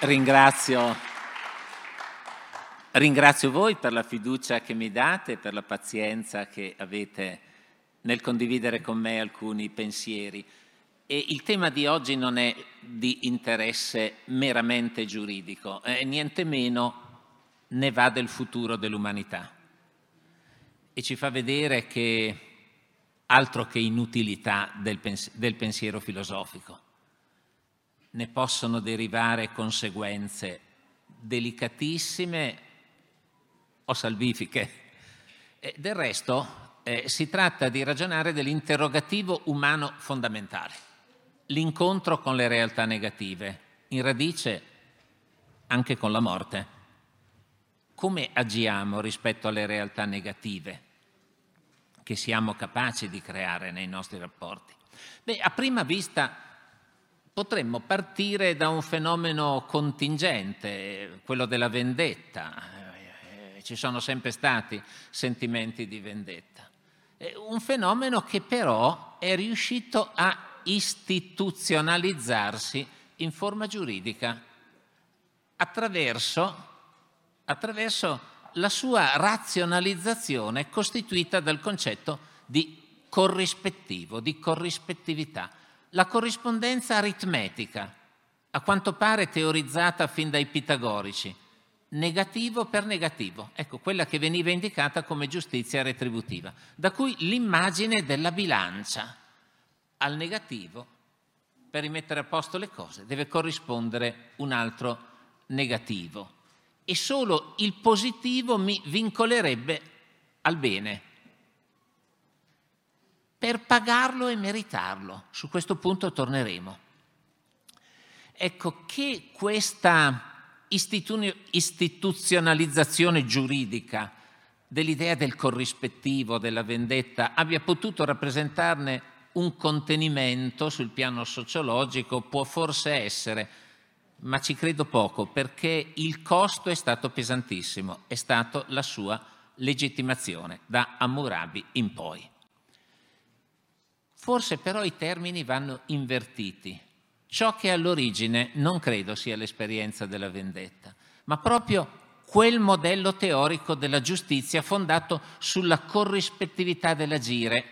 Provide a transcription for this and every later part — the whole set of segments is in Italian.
Ringrazio, ringrazio voi per la fiducia che mi date, per la pazienza che avete nel condividere con me alcuni pensieri. E il tema di oggi non è di interesse meramente giuridico, e niente meno ne va del futuro dell'umanità. E ci fa vedere che altro che inutilità del, pens- del pensiero filosofico ne possono derivare conseguenze delicatissime o salvifiche. E del resto eh, si tratta di ragionare dell'interrogativo umano fondamentale, l'incontro con le realtà negative, in radice anche con la morte. Come agiamo rispetto alle realtà negative che siamo capaci di creare nei nostri rapporti? Beh, a prima vista potremmo partire da un fenomeno contingente, quello della vendetta. Eh, ci sono sempre stati sentimenti di vendetta. Un fenomeno che però è riuscito a istituzionalizzarsi in forma giuridica attraverso, attraverso la sua razionalizzazione costituita dal concetto di corrispettivo, di corrispettività la corrispondenza aritmetica, a quanto pare teorizzata fin dai pitagorici, negativo per negativo, ecco quella che veniva indicata come giustizia retributiva, da cui l'immagine della bilancia. Al negativo, per rimettere a posto le cose, deve corrispondere un altro negativo e solo il positivo mi vincolerebbe al bene, per pagarlo e meritarlo. Su questo punto torneremo. Ecco che questa istituzionalizzazione giuridica dell'idea del corrispettivo, della vendetta, abbia potuto rappresentarne un contenimento sul piano sociologico può forse essere, ma ci credo poco perché il costo è stato pesantissimo, è stato la sua legittimazione da Hammurabi in poi. Forse però i termini vanno invertiti. Ciò che all'origine non credo sia l'esperienza della vendetta, ma proprio quel modello teorico della giustizia fondato sulla corrispettività dell'agire,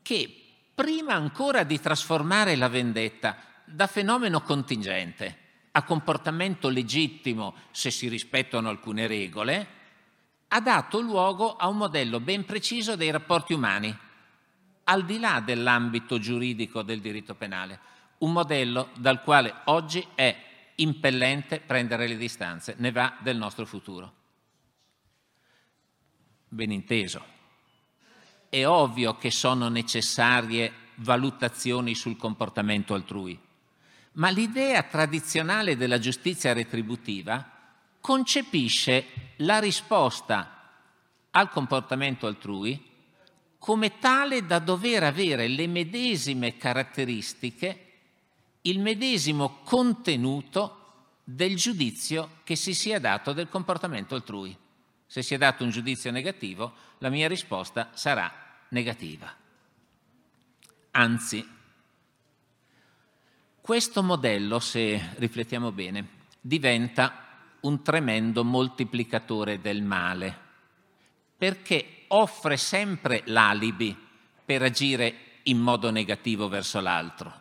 che prima ancora di trasformare la vendetta da fenomeno contingente a comportamento legittimo se si rispettano alcune regole, ha dato luogo a un modello ben preciso dei rapporti umani al di là dell'ambito giuridico del diritto penale, un modello dal quale oggi è impellente prendere le distanze, ne va del nostro futuro. Ben inteso. È ovvio che sono necessarie valutazioni sul comportamento altrui, ma l'idea tradizionale della giustizia retributiva concepisce la risposta al comportamento altrui come tale da dover avere le medesime caratteristiche, il medesimo contenuto del giudizio che si sia dato del comportamento altrui. Se si è dato un giudizio negativo, la mia risposta sarà negativa. Anzi, questo modello, se riflettiamo bene, diventa un tremendo moltiplicatore del male, perché offre sempre l'alibi per agire in modo negativo verso l'altro.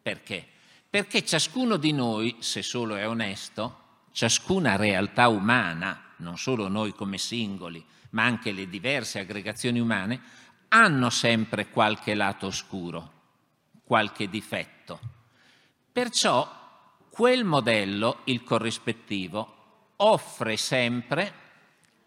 Perché? Perché ciascuno di noi, se solo è onesto, ciascuna realtà umana, non solo noi come singoli, ma anche le diverse aggregazioni umane, hanno sempre qualche lato oscuro, qualche difetto. Perciò quel modello, il corrispettivo, offre sempre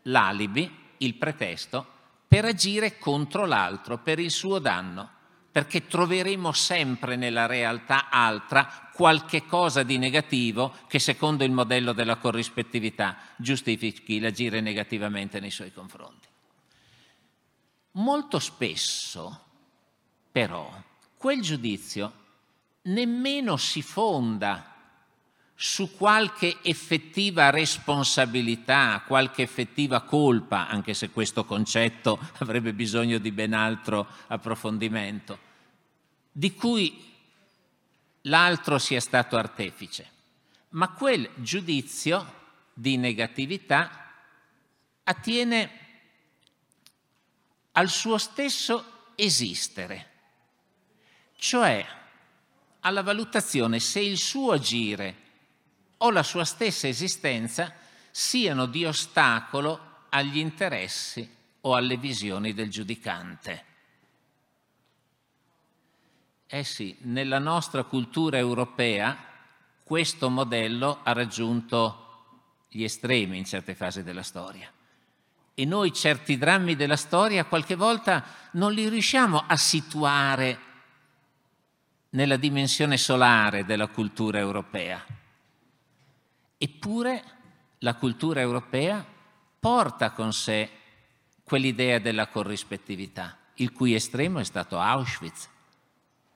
l'alibi il pretesto per agire contro l'altro, per il suo danno, perché troveremo sempre nella realtà altra qualche cosa di negativo che secondo il modello della corrispettività giustifichi l'agire negativamente nei suoi confronti. Molto spesso, però, quel giudizio nemmeno si fonda su qualche effettiva responsabilità, qualche effettiva colpa, anche se questo concetto avrebbe bisogno di ben altro approfondimento, di cui l'altro sia stato artefice, ma quel giudizio di negatività attiene al suo stesso esistere, cioè alla valutazione se il suo agire o la sua stessa esistenza siano di ostacolo agli interessi o alle visioni del giudicante. Eh sì, nella nostra cultura europea questo modello ha raggiunto gli estremi in certe fasi della storia. E noi certi drammi della storia qualche volta non li riusciamo a situare nella dimensione solare della cultura europea. Eppure la cultura europea porta con sé quell'idea della corrispettività, il cui estremo è stato Auschwitz.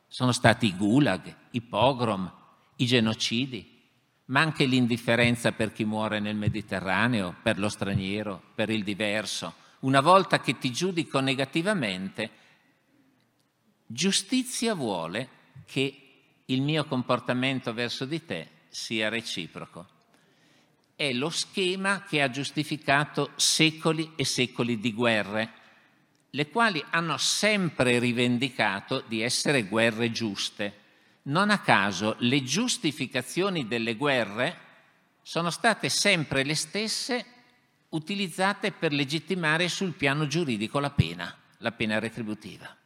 Sono stati i gulag, i pogrom, i genocidi, ma anche l'indifferenza per chi muore nel Mediterraneo, per lo straniero, per il diverso. Una volta che ti giudico negativamente, giustizia vuole che il mio comportamento verso di te sia reciproco. È lo schema che ha giustificato secoli e secoli di guerre, le quali hanno sempre rivendicato di essere guerre giuste. Non a caso le giustificazioni delle guerre sono state sempre le stesse utilizzate per legittimare sul piano giuridico la pena, la pena retributiva.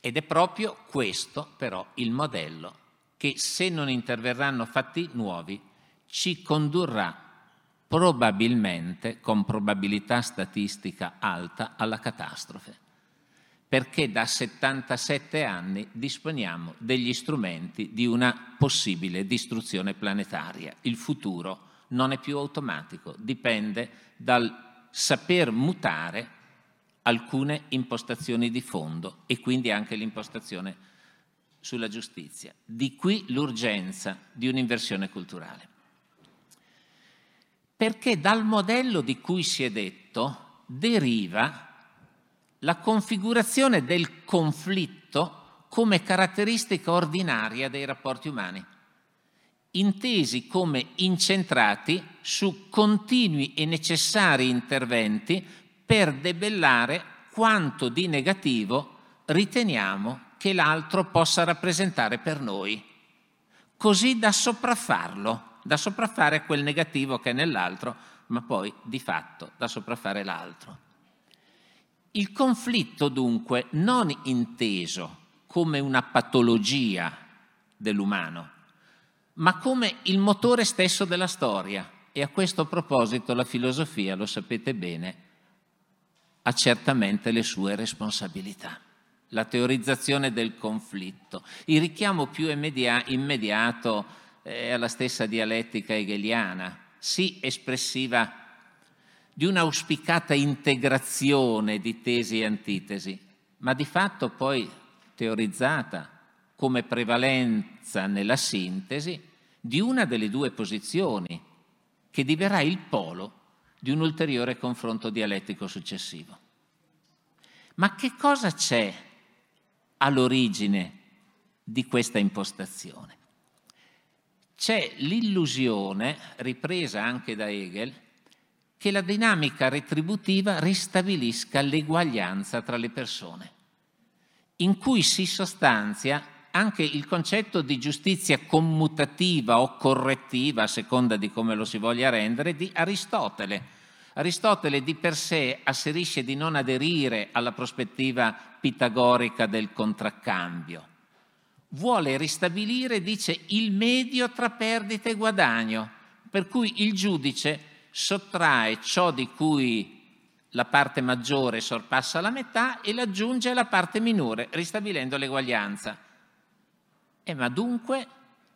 Ed è proprio questo però il modello che se non interverranno fatti nuovi ci condurrà probabilmente, con probabilità statistica alta, alla catastrofe, perché da 77 anni disponiamo degli strumenti di una possibile distruzione planetaria. Il futuro non è più automatico, dipende dal saper mutare alcune impostazioni di fondo e quindi anche l'impostazione sulla giustizia. Di qui l'urgenza di un'inversione culturale. Perché dal modello di cui si è detto deriva la configurazione del conflitto come caratteristica ordinaria dei rapporti umani, intesi come incentrati su continui e necessari interventi per debellare quanto di negativo riteniamo che l'altro possa rappresentare per noi, così da sopraffarlo, da sopraffare quel negativo che è nell'altro, ma poi di fatto da sopraffare l'altro. Il conflitto dunque non inteso come una patologia dell'umano, ma come il motore stesso della storia. E a questo proposito la filosofia, lo sapete bene, ha certamente le sue responsabilità. La teorizzazione del conflitto, il richiamo più immediato è alla stessa dialettica hegeliana, sì espressiva di un'auspicata integrazione di tesi e antitesi, ma di fatto poi teorizzata come prevalenza nella sintesi di una delle due posizioni che diverrà il polo di un ulteriore confronto dialettico successivo. Ma che cosa c'è all'origine di questa impostazione? C'è l'illusione, ripresa anche da Hegel, che la dinamica retributiva ristabilisca l'eguaglianza tra le persone, in cui si sostanzia anche il concetto di giustizia commutativa o correttiva, a seconda di come lo si voglia rendere, di Aristotele. Aristotele di per sé asserisce di non aderire alla prospettiva pitagorica del contraccambio. Vuole ristabilire, dice, il medio tra perdita e guadagno, per cui il giudice sottrae ciò di cui la parte maggiore sorpassa la metà e l'aggiunge alla parte minore, ristabilendo l'eguaglianza. Eh, ma dunque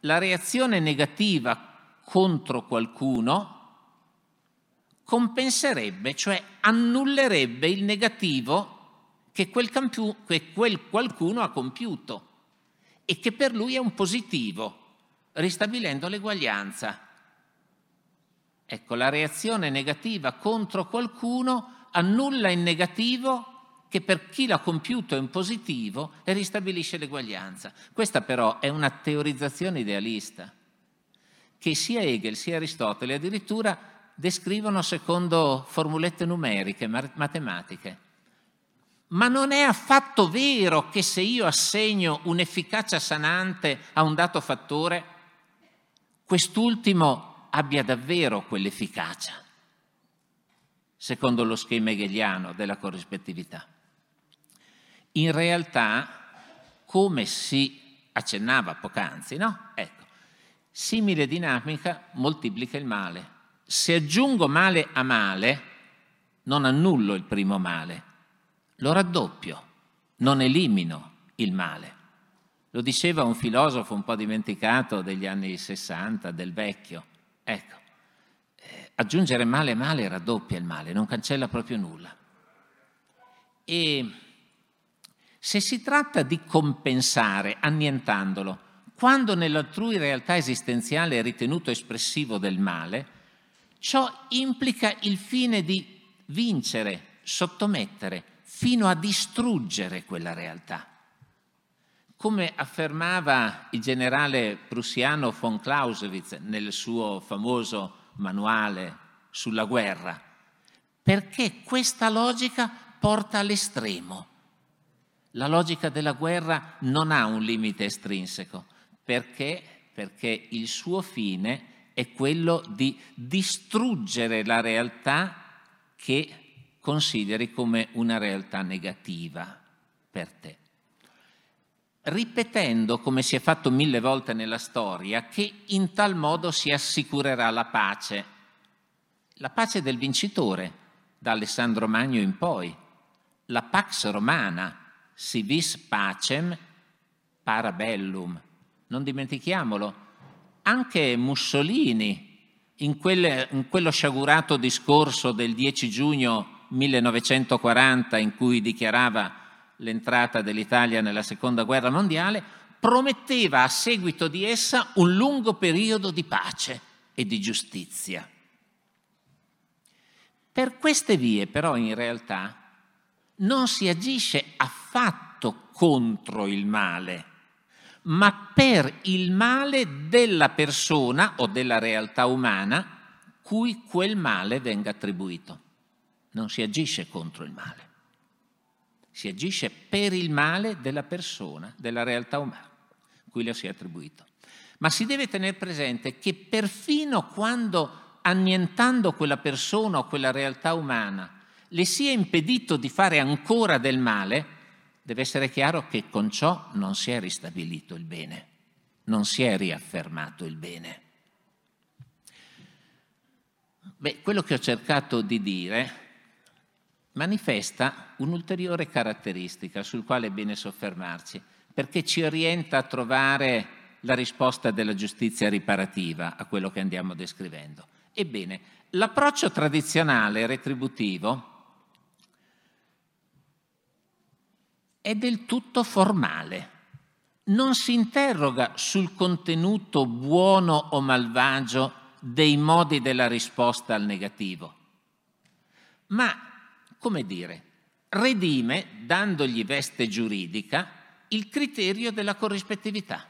la reazione negativa contro qualcuno compenserebbe, cioè annullerebbe il negativo che quel, campiu- che quel qualcuno ha compiuto e che per lui è un positivo, ristabilendo l'eguaglianza. Ecco, la reazione negativa contro qualcuno annulla il negativo che per chi l'ha compiuto è un positivo e ristabilisce l'eguaglianza. Questa però è una teorizzazione idealista. che sia Hegel sia Aristotele addirittura descrivono secondo formulette numeriche, matematiche. Ma non è affatto vero che se io assegno un'efficacia sanante a un dato fattore, quest'ultimo abbia davvero quell'efficacia, secondo lo schema hegeliano della corrispettività. In realtà, come si accennava poc'anzi, no? Ecco, simile dinamica moltiplica il male. Se aggiungo male a male, non annullo il primo male, lo raddoppio, non elimino il male. Lo diceva un filosofo un po' dimenticato degli anni 60, del vecchio. Ecco, eh, aggiungere male male raddoppia il male, non cancella proprio nulla. E se si tratta di compensare annientandolo, quando nell'altrui realtà esistenziale è ritenuto espressivo del male, ciò implica il fine di vincere, sottomettere, fino a distruggere quella realtà. Come affermava il generale prussiano von Clausewitz nel suo famoso manuale sulla guerra, perché questa logica porta all'estremo. La logica della guerra non ha un limite estrinseco, perché? Perché il suo fine è quello di distruggere la realtà che consideri come una realtà negativa per te. Ripetendo, come si è fatto mille volte nella storia, che in tal modo si assicurerà la pace, la pace del vincitore, da Alessandro Magno in poi, la pax romana, si vis pacem parabellum. Non dimentichiamolo, anche Mussolini, in, quelle, in quello sciagurato discorso del 10 giugno 1940 in cui dichiarava l'entrata dell'Italia nella seconda guerra mondiale, prometteva a seguito di essa un lungo periodo di pace e di giustizia. Per queste vie però in realtà non si agisce affatto contro il male, ma per il male della persona o della realtà umana cui quel male venga attribuito. Non si agisce contro il male si agisce per il male della persona, della realtà umana, cui le si è attribuito. Ma si deve tenere presente che perfino quando annientando quella persona o quella realtà umana le sia impedito di fare ancora del male, deve essere chiaro che con ciò non si è ristabilito il bene, non si è riaffermato il bene. Beh, quello che ho cercato di dire manifesta un'ulteriore caratteristica sul quale è bene soffermarci, perché ci orienta a trovare la risposta della giustizia riparativa a quello che andiamo descrivendo. Ebbene, l'approccio tradizionale retributivo è del tutto formale, non si interroga sul contenuto buono o malvagio dei modi della risposta al negativo, ma come dire, redime, dandogli veste giuridica, il criterio della corrispettività.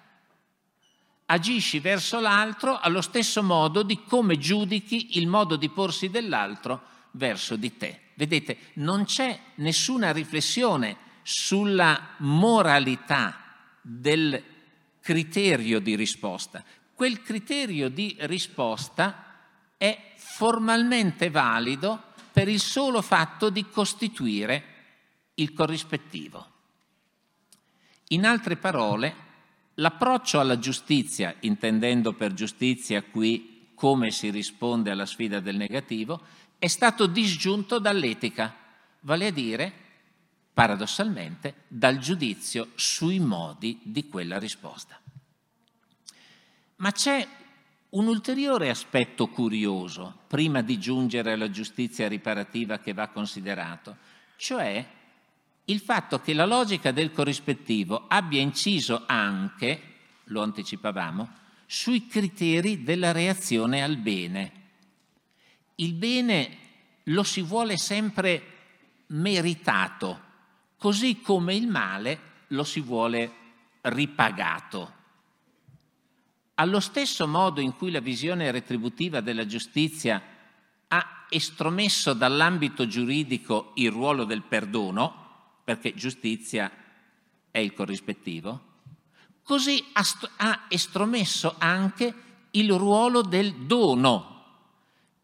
Agisci verso l'altro allo stesso modo di come giudichi il modo di porsi dell'altro verso di te. Vedete, non c'è nessuna riflessione sulla moralità del criterio di risposta. Quel criterio di risposta è formalmente valido per il solo fatto di costituire il corrispettivo. In altre parole, l'approccio alla giustizia, intendendo per giustizia qui come si risponde alla sfida del negativo, è stato disgiunto dall'etica, vale a dire, paradossalmente, dal giudizio sui modi di quella risposta. Ma c'è un ulteriore aspetto curioso, prima di giungere alla giustizia riparativa che va considerato, cioè il fatto che la logica del corrispettivo abbia inciso anche, lo anticipavamo, sui criteri della reazione al bene. Il bene lo si vuole sempre meritato, così come il male lo si vuole ripagato. Allo stesso modo in cui la visione retributiva della giustizia ha estromesso dall'ambito giuridico il ruolo del perdono, perché giustizia è il corrispettivo, così ha estromesso anche il ruolo del dono,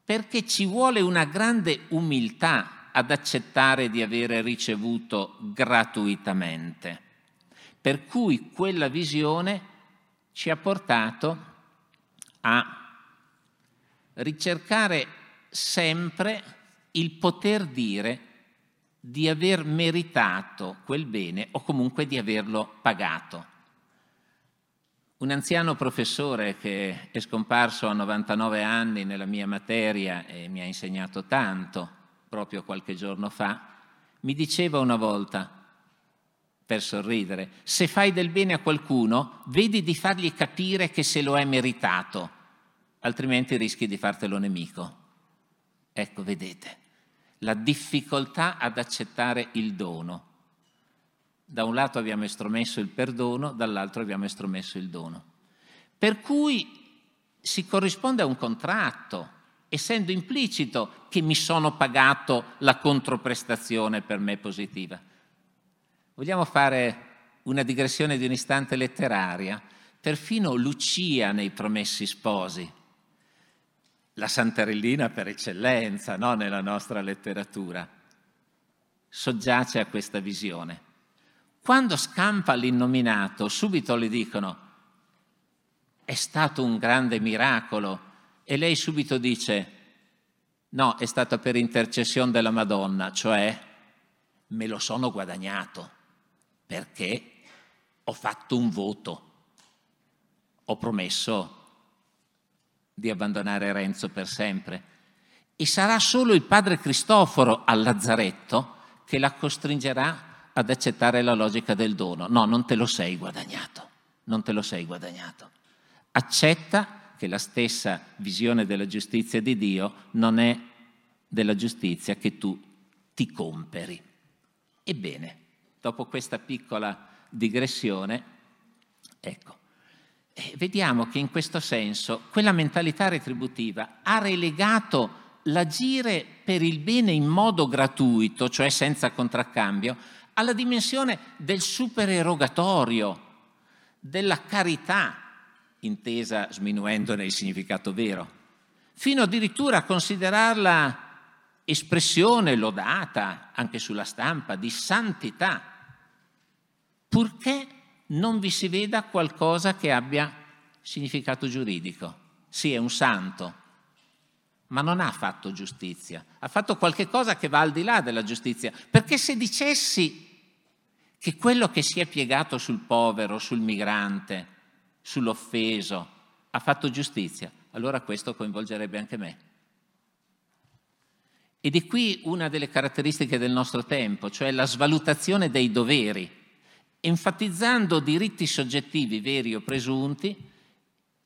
perché ci vuole una grande umiltà ad accettare di avere ricevuto gratuitamente. Per cui quella visione ci ha portato a ricercare sempre il poter dire di aver meritato quel bene o comunque di averlo pagato. Un anziano professore che è scomparso a 99 anni nella mia materia e mi ha insegnato tanto, proprio qualche giorno fa, mi diceva una volta, per sorridere. Se fai del bene a qualcuno, vedi di fargli capire che se lo è meritato, altrimenti rischi di fartelo nemico. Ecco, vedete, la difficoltà ad accettare il dono. Da un lato abbiamo estromesso il perdono, dall'altro abbiamo estromesso il dono. Per cui si corrisponde a un contratto, essendo implicito che mi sono pagato la controprestazione per me positiva. Vogliamo fare una digressione di un istante letteraria? Perfino Lucia nei Promessi Sposi, la Santarellina per eccellenza no? nella nostra letteratura, soggiace a questa visione. Quando scampa l'innominato, subito le dicono è stato un grande miracolo e lei subito dice no, è stato per intercessione della Madonna, cioè me lo sono guadagnato perché ho fatto un voto, ho promesso di abbandonare Renzo per sempre. E sarà solo il padre Cristoforo al Lazzaretto che la costringerà ad accettare la logica del dono. No, non te lo sei guadagnato, non te lo sei guadagnato. Accetta che la stessa visione della giustizia di Dio non è della giustizia che tu ti comperi. Ebbene, dopo questa piccola digressione, ecco, eh, vediamo che in questo senso quella mentalità retributiva ha relegato l'agire per il bene in modo gratuito, cioè senza contraccambio, alla dimensione del supererogatorio, della carità, intesa sminuendone il significato vero, fino addirittura a considerarla espressione lodata anche sulla stampa di santità, purché non vi si veda qualcosa che abbia significato giuridico. Sì, è un santo, ma non ha fatto giustizia, ha fatto qualche cosa che va al di là della giustizia, perché se dicessi che quello che si è piegato sul povero, sul migrante, sull'offeso, ha fatto giustizia, allora questo coinvolgerebbe anche me. E di qui una delle caratteristiche del nostro tempo, cioè la svalutazione dei doveri, enfatizzando diritti soggettivi veri o presunti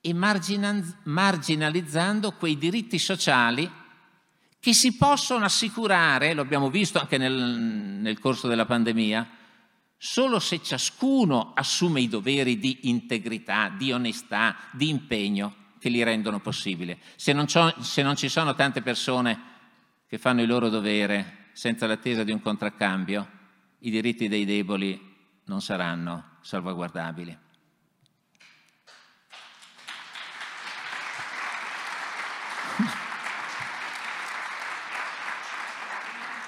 e marginalizzando quei diritti sociali che si possono assicurare, lo abbiamo visto anche nel, nel corso della pandemia, solo se ciascuno assume i doveri di integrità, di onestà, di impegno che li rendono possibili. Se non, se non ci sono tante persone che fanno il loro dovere senza l'attesa di un contraccambio, i diritti dei deboli non saranno salvaguardabili.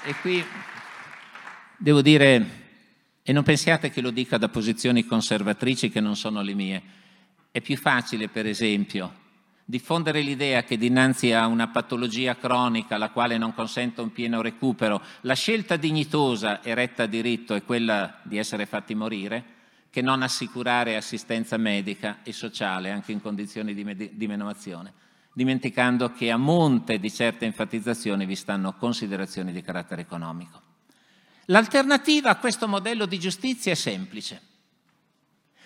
E qui devo dire, e non pensiate che lo dica da posizioni conservatrici che non sono le mie, è più facile, per esempio, diffondere l'idea che dinanzi a una patologia cronica la quale non consente un pieno recupero, la scelta dignitosa e retta a diritto è quella di essere fatti morire, che non assicurare assistenza medica e sociale anche in condizioni di, med- di menomazione, dimenticando che a monte di certe enfatizzazioni vi stanno considerazioni di carattere economico. L'alternativa a questo modello di giustizia è semplice,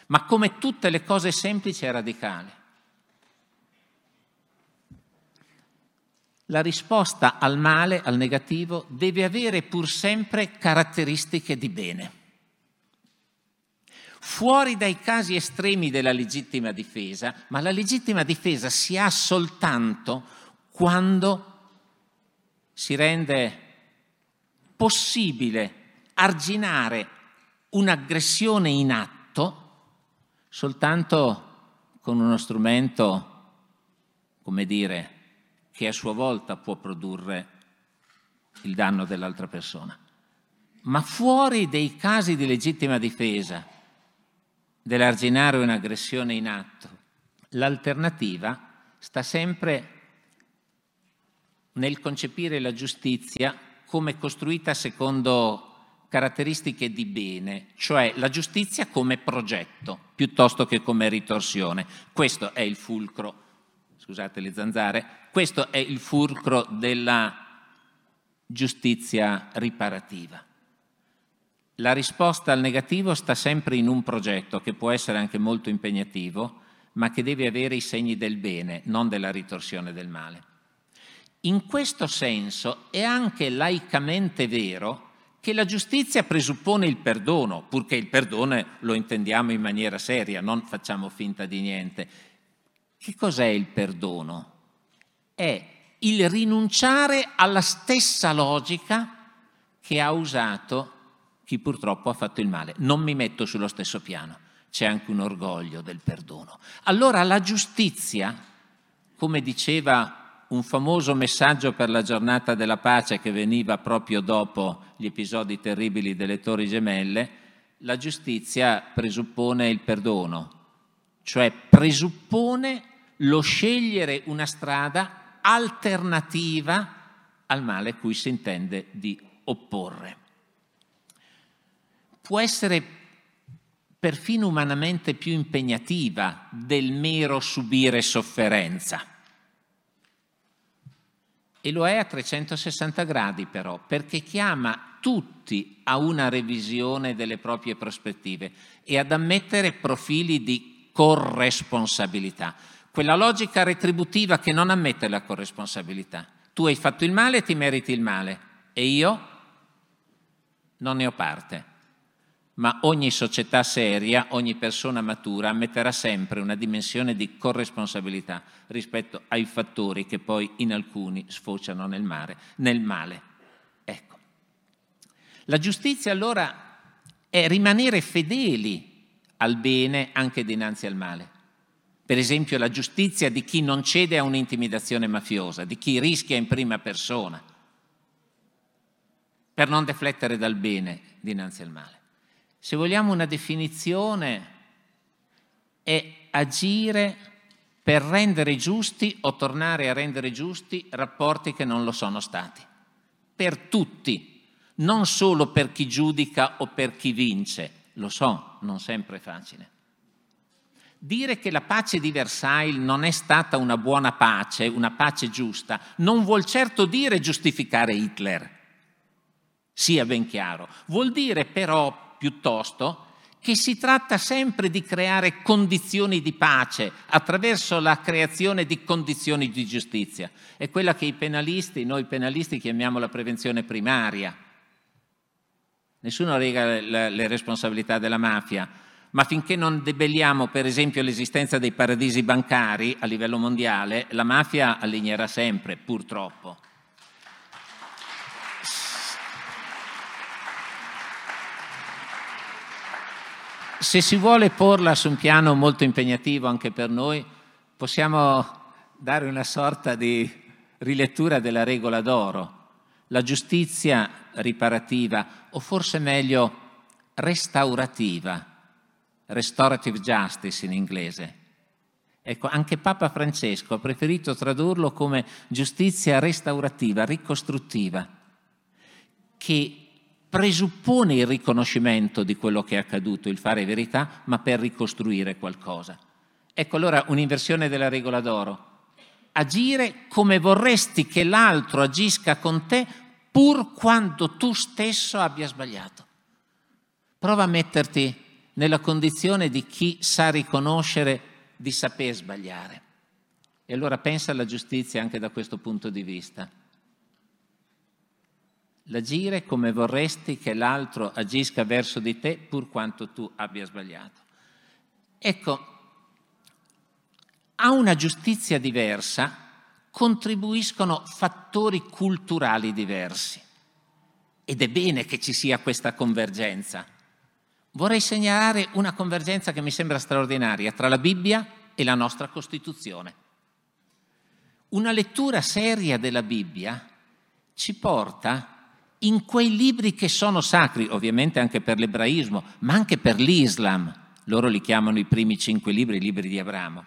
ma come tutte le cose semplici è radicale. La risposta al male, al negativo, deve avere pur sempre caratteristiche di bene. fuori dai casi estremi della legittima difesa, ma la legittima difesa si ha soltanto quando si rende possibile arginare un'aggressione in atto soltanto con uno strumento, come dire, che a sua volta può produrre il danno dell'altra persona. Ma fuori dei casi di legittima difesa, dell'arginare un'aggressione in atto, l'alternativa sta sempre nel concepire la giustizia come costruita secondo caratteristiche di bene, cioè la giustizia come progetto piuttosto che come ritorsione. Questo è il fulcro, scusate le zanzare, questo è il fulcro della giustizia riparativa. La risposta al negativo sta sempre in un progetto che può essere anche molto impegnativo, ma che deve avere i segni del bene, non della ritorsione del male. In questo senso è anche laicamente vero che la giustizia presuppone il perdono, purché il perdono lo intendiamo in maniera seria, non facciamo finta di niente. Che cos'è il perdono? È il rinunciare alla stessa logica che ha usato chi purtroppo ha fatto il male. Non mi metto sullo stesso piano, c'è anche un orgoglio del perdono. Allora la giustizia, come diceva un famoso messaggio per la giornata della pace che veniva proprio dopo gli episodi terribili delle torri gemelle, la giustizia presuppone il perdono, cioè presuppone lo scegliere una strada alternativa al male cui si intende di opporre. Può essere perfino umanamente più impegnativa del mero subire sofferenza. E lo è a 360 gradi però, perché chiama tutti a una revisione delle proprie prospettive e ad ammettere profili di corresponsabilità quella logica retributiva che non ammette la corresponsabilità. Tu hai fatto il male e ti meriti il male e io non ne ho parte. Ma ogni società seria, ogni persona matura ammetterà sempre una dimensione di corresponsabilità rispetto ai fattori che poi in alcuni sfociano nel, mare, nel male. Ecco. La giustizia allora è rimanere fedeli al bene anche dinanzi al male per esempio la giustizia di chi non cede a un'intimidazione mafiosa, di chi rischia in prima persona, per non deflettere dal bene dinanzi al male. Se vogliamo una definizione, è agire per rendere giusti o tornare a rendere giusti rapporti che non lo sono stati, per tutti, non solo per chi giudica o per chi vince, lo so, non sempre è facile Dire che la pace di Versailles non è stata una buona pace, una pace giusta, non vuol certo dire giustificare Hitler, sia ben chiaro. Vuol dire però piuttosto che si tratta sempre di creare condizioni di pace attraverso la creazione di condizioni di giustizia. È quella che i penalisti, noi penalisti chiamiamo la prevenzione primaria. Nessuno rega le, responsabilità della mafia, ma finché non debelliamo per esempio l'esistenza dei paradisi bancari a livello mondiale, la mafia allignerà sempre, purtroppo. Se si vuole porla su un piano molto impegnativo anche per noi, possiamo dare una sorta di rilettura della regola d'oro. La giustizia riparativa, o forse meglio restaurativa, restorative justice in inglese. Ecco, anche Papa Francesco ha preferito tradurlo come giustizia restaurativa, ricostruttiva, che presuppone il riconoscimento di quello che è accaduto, il fare verità, ma per ricostruire qualcosa. Ecco allora un'inversione della regola d'oro. Agire come vorresti che l'altro agisca con te pur quando tu stesso abbia sbagliato. Prova a metterti nella condizione di chi sa riconoscere di saper sbagliare. E allora pensa alla giustizia anche da questo punto di vista. l'agire come vorresti che l'altro agisca verso di te pur quanto tu abbia sbagliato. Ecco, a una giustizia diversa contribuiscono fattori culturali diversi ed è bene che ci sia questa convergenza. Vorrei segnalare una convergenza che mi sembra straordinaria tra la Bibbia e la nostra Costituzione. Una lettura seria della Bibbia ci porta in quei libri che sono sacri, ovviamente anche per l'ebraismo, ma anche per l'Islam, loro li chiamano i primi cinque libri, i libri di Abramo,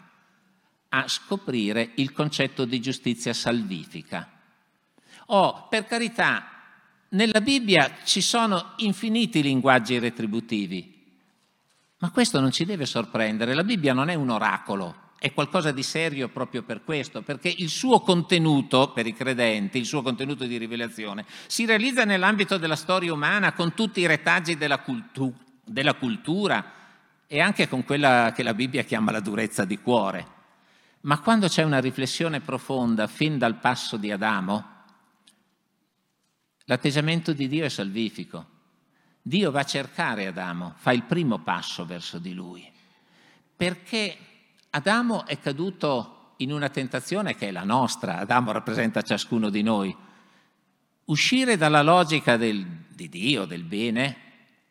a scoprire il concetto di giustizia salvifica. Oh, per carità, nella Bibbia ci sono infiniti linguaggi retributivi, ma questo non ci deve sorprendere, la Bibbia non è un oracolo, è qualcosa di serio proprio per questo, perché il suo contenuto per i credenti, il suo contenuto di rivelazione, si realizza nell'ambito della storia umana con tutti i retaggi della, cultu- della cultura e anche con quella che la Bibbia chiama la durezza di cuore. Ma quando c'è una riflessione profonda fin dal passo di Adamo, l'atteggiamento di Dio è salvifico. Dio va a cercare Adamo, fa il primo passo verso di lui, perché Adamo è caduto in una tentazione che è la nostra, Adamo rappresenta ciascuno di noi. Uscire dalla logica del, di Dio, del bene,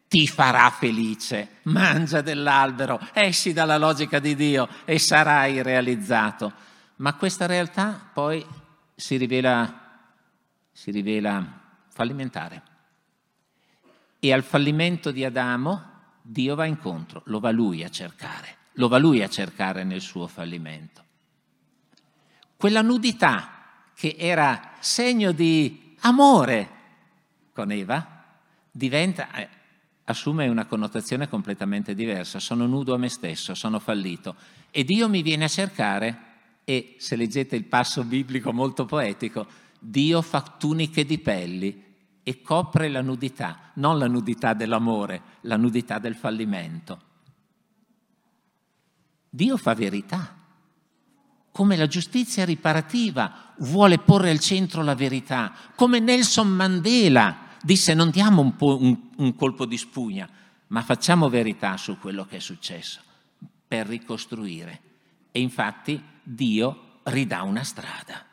ti farà felice, mangia dell'albero, esci dalla logica di Dio e sarai realizzato. Ma questa realtà poi si rivela, si rivela fallimentare. E al fallimento di Adamo Dio va incontro, lo va lui a cercare lo va lui a cercare nel suo fallimento. Quella nudità che era segno di amore con Eva diventa, eh, assume una connotazione completamente diversa. Sono nudo a me stesso, sono fallito e Dio mi viene a cercare e se leggete il passo biblico molto poetico, Dio fa tuniche di pelli e copre la nudità, non la nudità dell'amore, la nudità del fallimento. Dio fa verità. Come la giustizia riparativa vuole porre al centro la verità, come Nelson Mandela disse non diamo un, un, un colpo di spugna, ma facciamo verità su quello che è successo per ricostruire. E infatti Dio ridà una strada.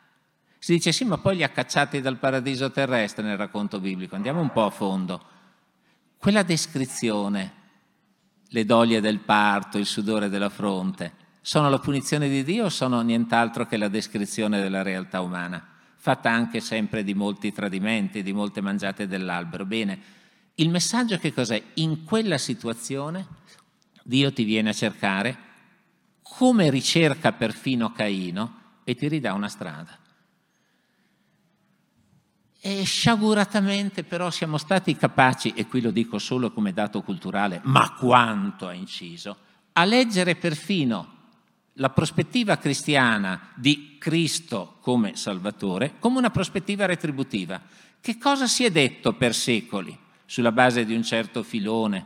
Si dice sì, ma poi li ha cacciati dal paradiso terrestre nel racconto biblico. Andiamo un po' a fondo. Quella descrizione le doglie del parto, il sudore della fronte, sono la punizione di Dio o sono nient'altro che la descrizione della realtà umana, fatta anche sempre di molti tradimenti, di molte mangiate dell'albero? Bene, il messaggio che cos'è? In quella situazione Dio ti viene a cercare come ricerca perfino Caino e ti ridà una strada. E sciaguratamente però siamo stati capaci, e qui lo dico solo come dato culturale, ma quanto ha inciso, a leggere perfino la prospettiva cristiana di Cristo come Salvatore come una prospettiva retributiva. Che cosa si è detto per secoli sulla base di un certo filone?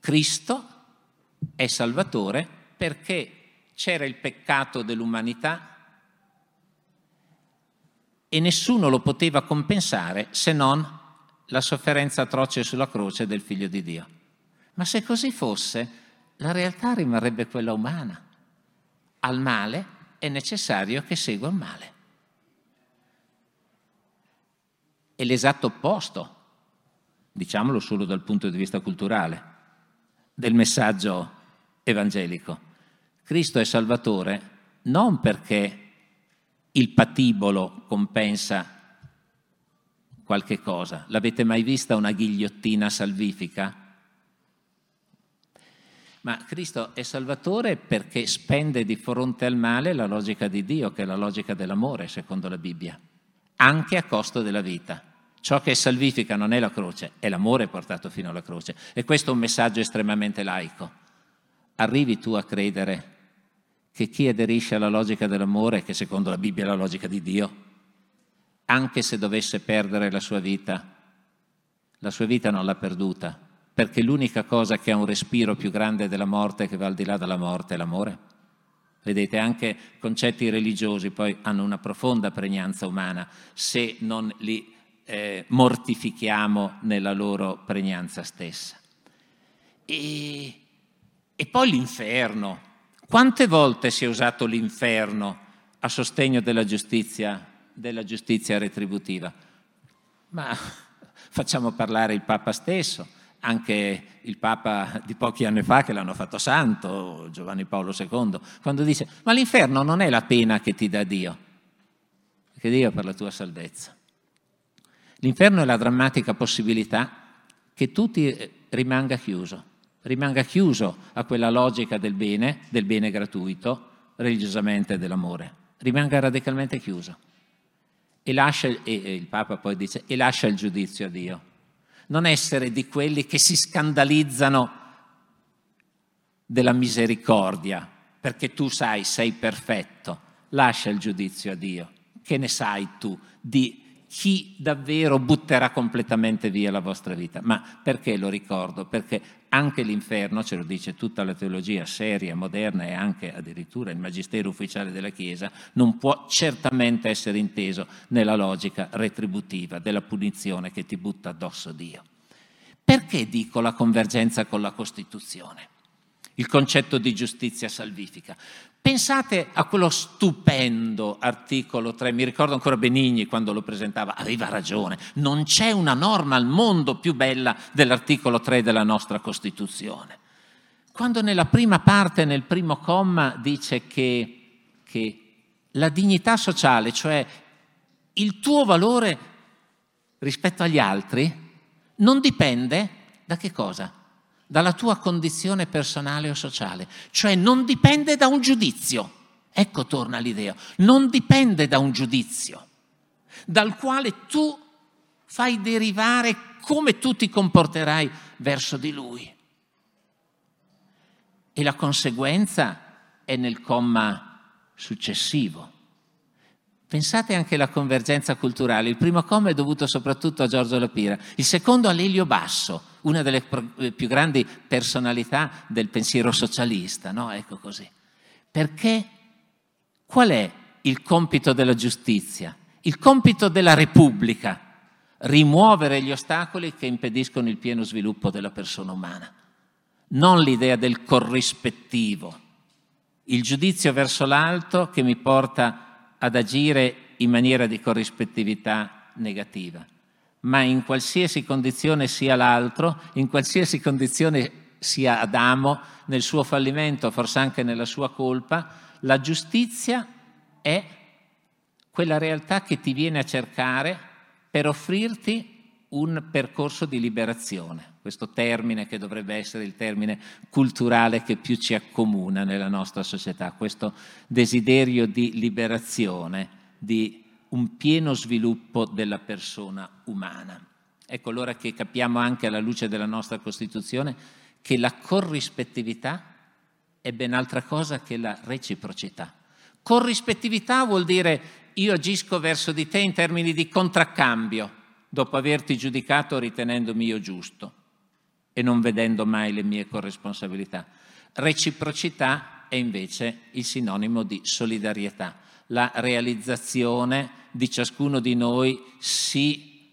Cristo è Salvatore perché c'era il peccato dell'umanità e nessuno lo poteva compensare se non la sofferenza atroce sulla croce del figlio di Dio. Ma se così fosse, la realtà rimarrebbe quella umana. Al male è necessario che segua il male. È l'esatto opposto, diciamolo solo dal punto di vista culturale, del messaggio evangelico. Cristo è Salvatore non perché il patibolo compensa qualche cosa. L'avete mai vista una ghigliottina salvifica? Ma Cristo è Salvatore perché spende di fronte al male la logica di Dio, che è la logica dell'amore, secondo la Bibbia, anche a costo della vita. Ciò che salvifica non è la croce, è l'amore portato fino alla croce. E questo è un messaggio estremamente laico. Arrivi tu a credere che chi aderisce alla logica dell'amore, che secondo la Bibbia è la logica di Dio, anche se dovesse perdere la sua vita, la sua vita non l'ha perduta, perché l'unica cosa che ha un respiro più grande della morte, che va al di là della morte, è l'amore. Vedete, anche concetti religiosi poi hanno una profonda pregnanza umana se non li eh, mortifichiamo nella loro pregnanza stessa. E, e poi l'inferno. Quante volte si è usato l'inferno a sostegno della giustizia, della giustizia retributiva? Ma facciamo parlare il Papa stesso, anche il Papa di pochi anni fa che l'hanno fatto santo, Giovanni Paolo II, quando dice ma l'inferno non è la pena che ti dà Dio, che Dio per la tua salvezza. L'inferno è la drammatica possibilità che tu ti rimanga chiuso rimanga chiuso a quella logica del bene, del bene gratuito, religiosamente dell'amore, rimanga radicalmente chiuso. E, lascia, e il Papa poi dice, e lascia il giudizio a Dio. Non essere di quelli che si scandalizzano della misericordia, perché tu sai, sei perfetto, lascia il giudizio a Dio. Che ne sai tu di chi davvero butterà completamente via la vostra vita. Ma perché lo ricordo? Perché anche l'inferno, ce lo dice tutta la teologia seria, moderna e anche addirittura il magistero ufficiale della Chiesa, non può certamente essere inteso nella logica retributiva della punizione che ti butta addosso Dio. Perché dico la convergenza con la Costituzione? il concetto di giustizia salvifica. Pensate a quello stupendo articolo 3, mi ricordo ancora Benigni quando lo presentava, aveva ragione, non c'è una norma al mondo più bella dell'articolo 3 della nostra Costituzione. Quando nella prima parte, nel primo comma, dice che, che la dignità sociale, cioè il tuo valore rispetto agli altri, non dipende da che cosa? Dalla tua condizione personale o sociale, cioè non dipende da un giudizio. Ecco torna l'idea, non dipende da un giudizio, dal quale tu fai derivare come tu ti comporterai verso di lui. E la conseguenza è nel comma successivo. Pensate anche alla convergenza culturale. Il primo comma è dovuto soprattutto a Giorgio Lapira, il secondo a Lelio Basso, una delle eh, più grandi personalità del pensiero socialista, no? Ecco così. Perché qual è il compito della giustizia? Il compito della Repubblica? Rimuovere gli ostacoli che impediscono il pieno sviluppo della persona umana. Non l'idea del corrispettivo, il giudizio verso l'alto che mi porta ad agire in maniera di corrispettività negativa ma in qualsiasi condizione sia l'altro, in qualsiasi condizione sia Adamo, nel suo fallimento, forse anche nella sua colpa, la giustizia è quella realtà che ti viene a cercare per offrirti un percorso di liberazione, questo termine che dovrebbe essere il termine culturale che più ci accomuna nella nostra società, questo desiderio di liberazione, di un pieno sviluppo della persona umana. Ecco allora che capiamo anche alla luce della nostra Costituzione che la corrispettività è ben altra cosa che la reciprocità. Corrispettività vuol dire io agisco verso di te in termini di contraccambio, dopo averti giudicato ritenendomi io giusto e non vedendo mai le mie corresponsabilità. Reciprocità è invece il sinonimo di solidarietà la realizzazione di ciascuno di noi si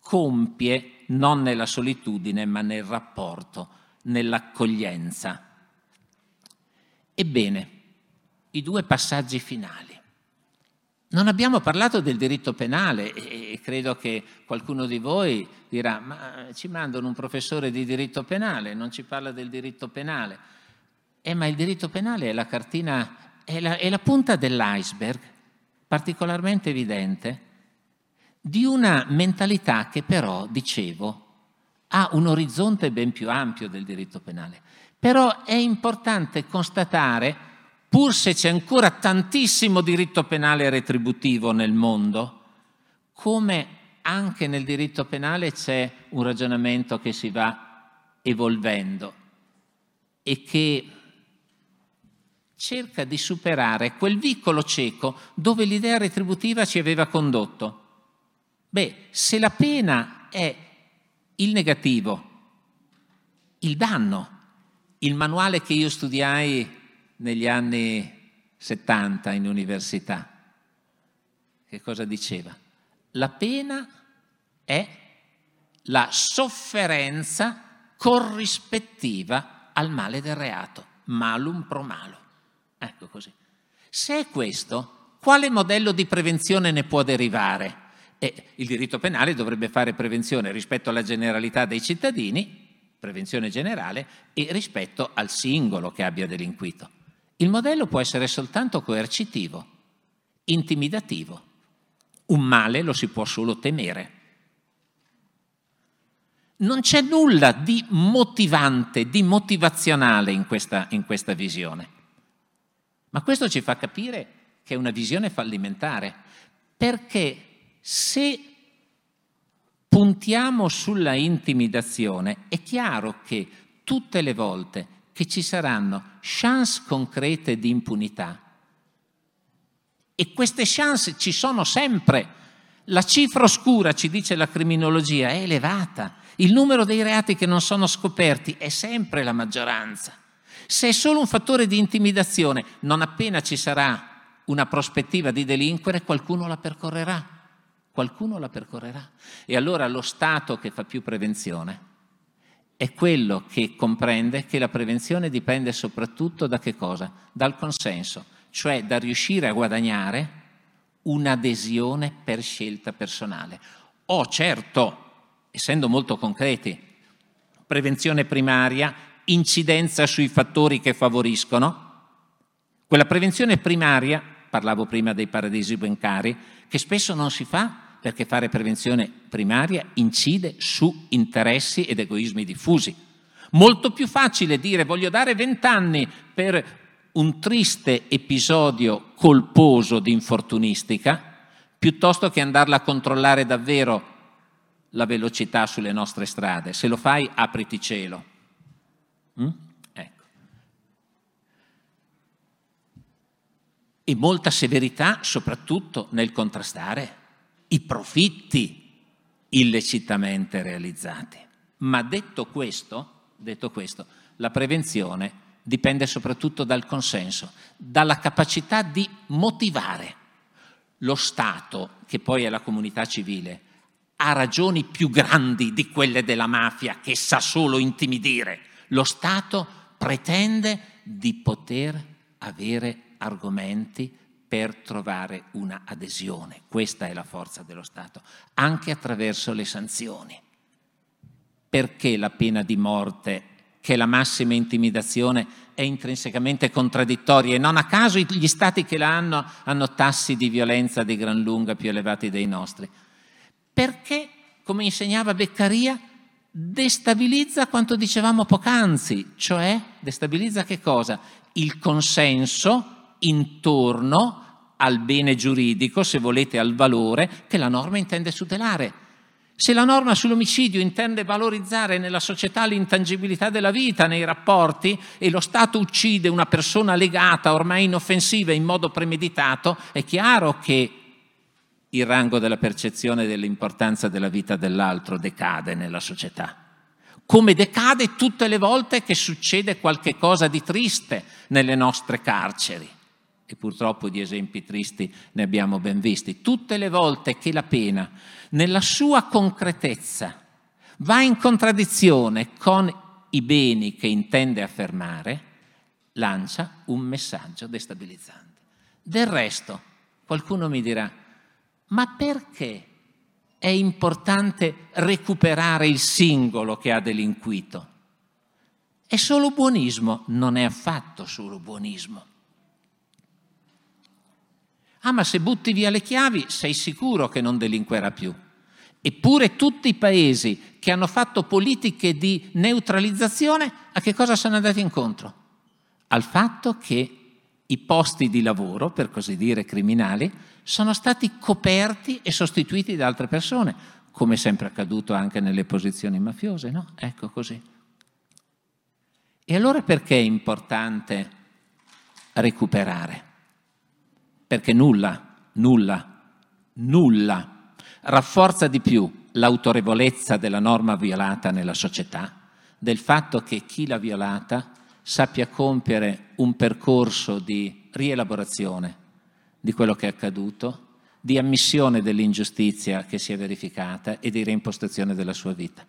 compie non nella solitudine ma nel rapporto, nell'accoglienza. Ebbene, i due passaggi finali. Non abbiamo parlato del diritto penale e credo che qualcuno di voi dirà ma ci mandano un professore di diritto penale, non ci parla del diritto penale. Eh, ma il diritto penale è la cartina è la, è la punta dell'iceberg, particolarmente evidente, di una mentalità che però, dicevo, ha un orizzonte ben più ampio del diritto penale. Però è importante constatare, pur se c'è ancora tantissimo diritto penale retributivo nel mondo, come anche nel diritto penale c'è un ragionamento che si va evolvendo e che cerca di superare quel vicolo cieco dove l'idea retributiva ci aveva condotto. Beh, se la pena è il negativo, il danno, il manuale che io studiai negli anni 70 in università, che cosa diceva? La pena è la sofferenza corrispettiva al male del reato, malum pro malo. Ecco così. Se è questo, quale modello di prevenzione ne può derivare? E il diritto penale dovrebbe fare prevenzione rispetto alla generalità dei cittadini, prevenzione generale, e rispetto al singolo che abbia delinquito. Il modello può essere soltanto coercitivo, intimidativo. Un male lo si può solo temere. Non c'è nulla di motivante, di motivazionale in questa, in questa visione. Ma questo ci fa capire che è una visione fallimentare, perché se puntiamo sulla intimidazione, è chiaro che tutte le volte che ci saranno chance concrete di impunità, e queste chance ci sono sempre, la cifra oscura, ci dice la criminologia, è elevata, il numero dei reati che non sono scoperti è sempre la maggioranza. Se è solo un fattore di intimidazione, non appena ci sarà una prospettiva di delinquere, qualcuno la percorrerà. Qualcuno la percorrerà. E allora lo Stato che fa più prevenzione è quello che comprende che la prevenzione dipende soprattutto da che cosa? Dal consenso, cioè da riuscire a guadagnare un'adesione per scelta personale. Oh certo, essendo molto concreti, prevenzione primaria, incidenza sui fattori che favoriscono, quella prevenzione primaria, parlavo prima dei paradisi bancari, che spesso non si fa perché fare prevenzione primaria incide su interessi ed egoismi diffusi. Molto più facile dire voglio dare vent'anni per un triste episodio colposo di infortunistica, piuttosto che andarla a controllare davvero la velocità sulle nostre strade. Se lo fai, apriti cielo. Mm? Ecco. E molta severità soprattutto nel contrastare i profitti illecitamente realizzati. Ma detto questo, detto questo, la prevenzione dipende soprattutto dal consenso, dalla capacità di motivare. Lo Stato, che poi è la comunità civile, ha ragioni più grandi di quelle della mafia che sa solo intimidire. Lo Stato pretende di poter avere argomenti per trovare una adesione. Questa è la forza dello Stato, anche attraverso le sanzioni. Perché la pena di morte che la massima intimidazione è intrinsecamente contraddittoria e non a caso gli stati che la hanno hanno tassi di violenza di gran lunga più elevati dei nostri. Perché, come insegnava Beccaria, destabilizza quanto dicevamo poc'anzi, cioè destabilizza che cosa? Il consenso intorno al bene giuridico, se volete al valore che la norma intende tutelare. Se la norma sull'omicidio intende valorizzare nella società l'intangibilità della vita, nei rapporti, e lo Stato uccide una persona legata, ormai inoffensiva, in modo premeditato, è chiaro che il rango della percezione dell'importanza della vita dell'altro decade nella società. Come decade tutte le volte che succede qualche cosa di triste nelle nostre carceri. E purtroppo di esempi tristi ne abbiamo ben visti. Tutte le volte che la pena nella sua concretezza va in contraddizione con i beni che intende affermare, lancia un messaggio destabilizzante. Del resto, qualcuno mi dirà, ma perché è importante recuperare il singolo che ha delinquito? È solo buonismo? Non è affatto solo buonismo. Ah, ma se butti via le chiavi sei sicuro che non delinquerà più. Eppure tutti i paesi che hanno fatto politiche di neutralizzazione a che cosa sono andati incontro? Al fatto che i posti di lavoro, per così dire criminali, sono stati coperti e sostituiti da altre persone, come sempre accaduto anche nelle posizioni mafiose, no? Ecco così. E allora perché è importante recuperare? Perché nulla, nulla, nulla rafforza di più l'autorevolezza della norma violata nella società, del fatto che chi l'ha violata sappia compiere un percorso di rielaborazione di quello che è accaduto, di ammissione dell'ingiustizia che si è verificata e di reimpostazione della sua vita.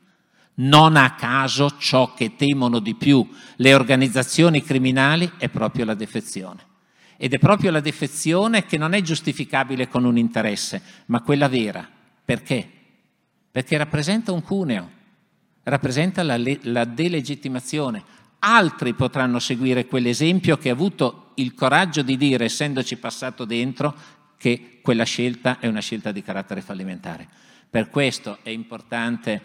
Non a caso ciò che temono di più le organizzazioni criminali è proprio la defezione. Ed è proprio la defezione che non è giustificabile con un interesse, ma quella vera. Perché? Perché rappresenta un cuneo, rappresenta la, la delegittimazione. Altri potranno seguire quell'esempio che ha avuto il coraggio di dire, essendoci passato dentro, che quella scelta è una scelta di carattere fallimentare. Per questo è importante,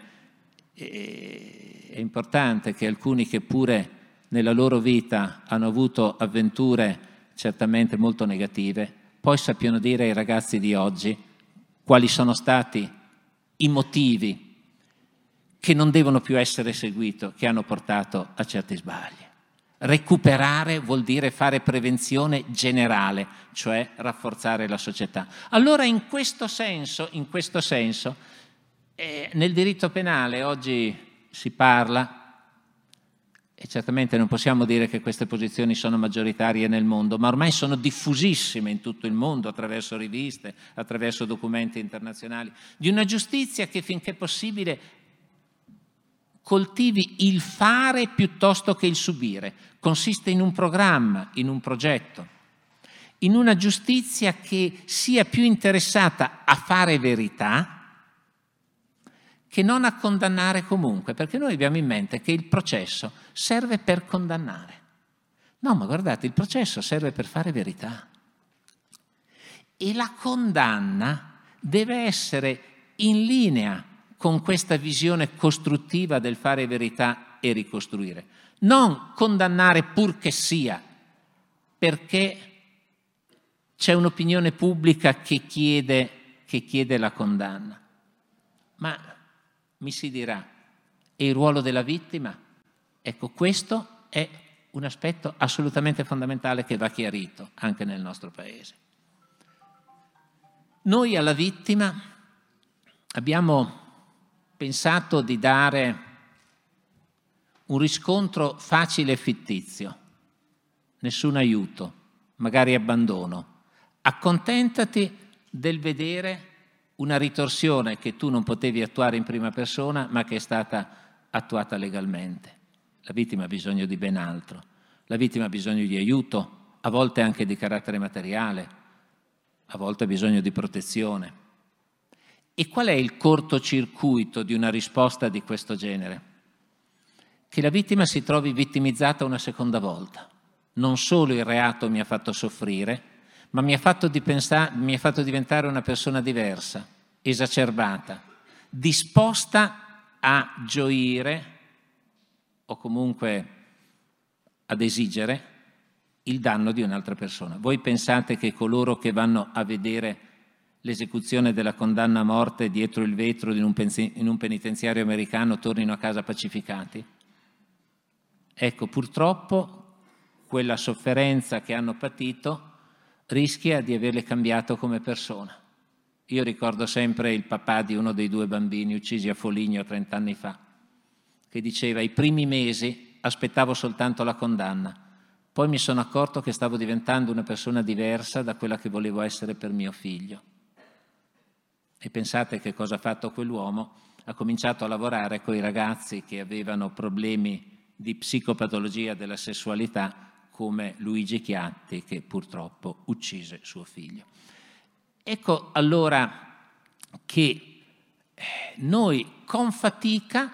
eh, è importante che alcuni che pure nella loro vita hanno avuto avventure certamente molto negative, poi sappiano dire ai ragazzi di oggi quali sono stati i motivi che non devono più essere seguiti, che hanno portato a certi sbagli. Recuperare vuol dire fare prevenzione generale, cioè rafforzare la società. Allora in questo senso, in questo senso eh, nel diritto penale oggi si parla, e certamente non possiamo dire che queste posizioni sono maggioritarie nel mondo, ma ormai sono diffusissime in tutto il mondo attraverso riviste, attraverso documenti internazionali, di una giustizia che finché possibile coltivi il fare piuttosto che il subire. Consiste in un programma, in un progetto, in una giustizia che sia più interessata a fare verità che non a condannare comunque, perché noi abbiamo in mente che il processo serve per condannare. No, ma guardate, il processo serve per fare verità. E la condanna deve essere in linea con questa visione costruttiva del fare verità e ricostruire. Non condannare pur che sia, perché c'è un'opinione pubblica che chiede, che chiede la condanna. Ma mi si dirà, e il ruolo della vittima? Ecco, questo è un aspetto assolutamente fondamentale che va chiarito anche nel nostro Paese. Noi alla vittima abbiamo pensato di dare un riscontro facile e fittizio, nessun aiuto, magari abbandono. Accontentati del vedere una ritorsione che tu non potevi attuare in prima persona, ma che è stata attuata legalmente. La vittima ha bisogno di ben altro. La vittima ha bisogno di aiuto, a volte anche di carattere materiale, a volte ha bisogno di protezione. E qual è il cortocircuito di una risposta di questo genere? Che la vittima si trovi vittimizzata una seconda volta. Non solo il reato mi ha fatto soffrire, ma mi ha fatto, pensare, mi ha fatto diventare una persona diversa, esacerbata, disposta a gioire o comunque ad esigere il danno di un'altra persona. Voi pensate che coloro che vanno a vedere l'esecuzione della condanna a morte dietro il vetro in un, penitenziario americano tornino a casa pacificati? Ecco, purtroppo quella sofferenza che hanno patito rischia di averle cambiato come persona. Io ricordo sempre il papà di uno dei due bambini uccisi a Foligno 30 anni fa, che diceva i primi mesi aspettavo soltanto la condanna, poi mi sono accorto che stavo diventando una persona diversa da quella che volevo essere per mio figlio. E pensate che cosa ha fatto quell'uomo? Ha cominciato a lavorare con i ragazzi che avevano problemi di psicopatologia della sessualità, come Luigi Chiatti, che purtroppo uccise suo figlio. Ecco allora che eh, noi con fatica